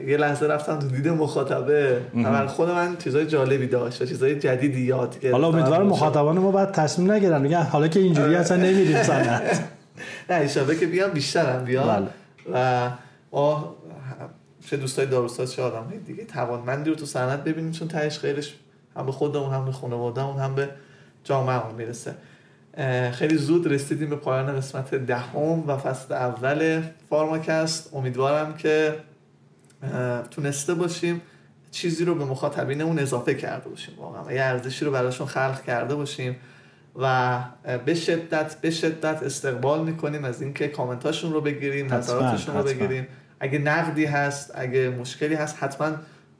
یه لحظه رفتم تو دید مخاطبه. اول خود من چیزای جالبی داشت و چیزای جدیدی یاد گرفتم. حالا امیدوارم مخاطبان ما بعد تصمیم نگیرن. میگن حالا که اینجوری اصلا نمیریم صنعت نه ایشالله که بیام بیشترم بیام. و ما چه دوستای داروساز چه آدم دیگه. توانمندی رو تو صنعت ببینیم چون تهش خیرش هم به خودمون هم به خانوادهمون هم به جامعهمون می‌رسه. خیلی زود رسیدیم به پایان قسمت دهم و فصل اول فارماکست. امیدوارم که تونسته باشیم چیزی رو به مخاطبینمون اضافه کرده باشیم. واقعا یه ارزشی رو براشون خلق کرده باشیم و به شدت به شدت استقبال می‌کنیم از اینکه کامنتاشون رو بگیریم نظراتشون رو بگیریم. اگه نقدی هست اگه مشکلی هست حتما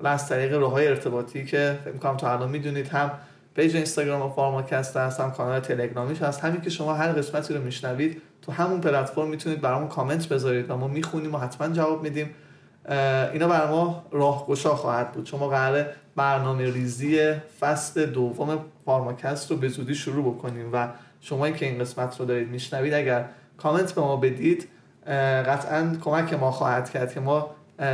از طریق راه های ارتباطی که فکر می‌کنم تا الان می‌دونید هم page اینستاگرام فارماکست هست هم کانال تلگرامیش هست همین که شما هر قسمتی رو میشنوید تو همون پلتفرم می‌تونید برامون کامنت بذارید و ما می‌خونیم و حتما جواب میدیم. اینا برای ما راهگشا خواهد بود. شما قراره برنامه ریزی فصل دوم فارماکست رو به زودی شروع بکنیم و شما که این قسمت رو دارید میشنوید اگر کامنت به ما بدید قطعا کمک ما خواهد کرد که ما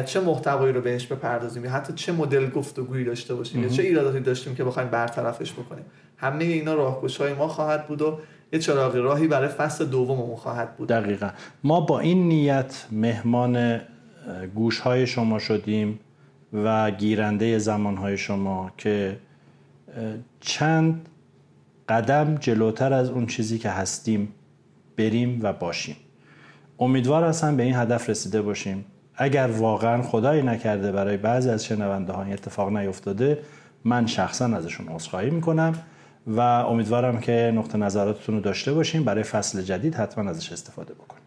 چه محتوایی رو بهش بپردازیم یا حتی چه مدل گفتگویی داشته باشیم یا چه ایراداتی داشتیم که بخوایم برطرفش بکنیم. همه اینا راهگشای ما خواهد بود و یه چراغ راهی برای فصل دوممون خواهد بود. دقیقا. ما با این نیت مهمان گوش های شما شدیم و گیرنده زمان های شما که چند قدم جلوتر از اون چیزی که هستیم بریم و باشیم. امیدوار هستم به این هدف رسیده باشیم. اگر واقعا خدایی نکرده برای بعضی از شنونده ها اتفاق نیفتاده من شخصا ازشون عذرخواهی می‌کنم و امیدوارم که نقطه نظراتتون رو داشته باشیم. برای فصل جدید حتما ازش استفاده بکنیم.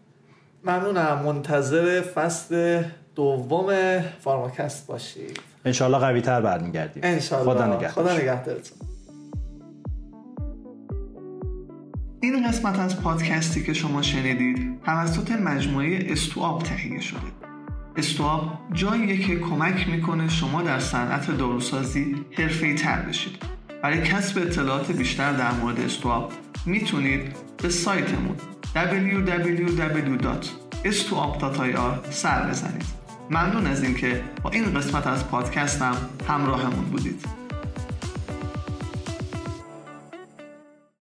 ممنونم. منتظر فصل دوم فارماکست باشید. انشالله قوی تر برمیگردیم انشالله خدا نگهدارتون. این قسمت از پادکستی که شما شنیدید توسط مجموعه استواب تهیه شده. استواب جاییه که کمک می‌کنه شما در صنعت داروسازی حرفه‌ای تر بشید. برای کسب اطلاعات بیشتر در مورد استواب می‌تونید به سایتمون www.estuap.ir سر بزنید. ممنون از اینکه با این قسمت از پادکستم همراهمون بودید.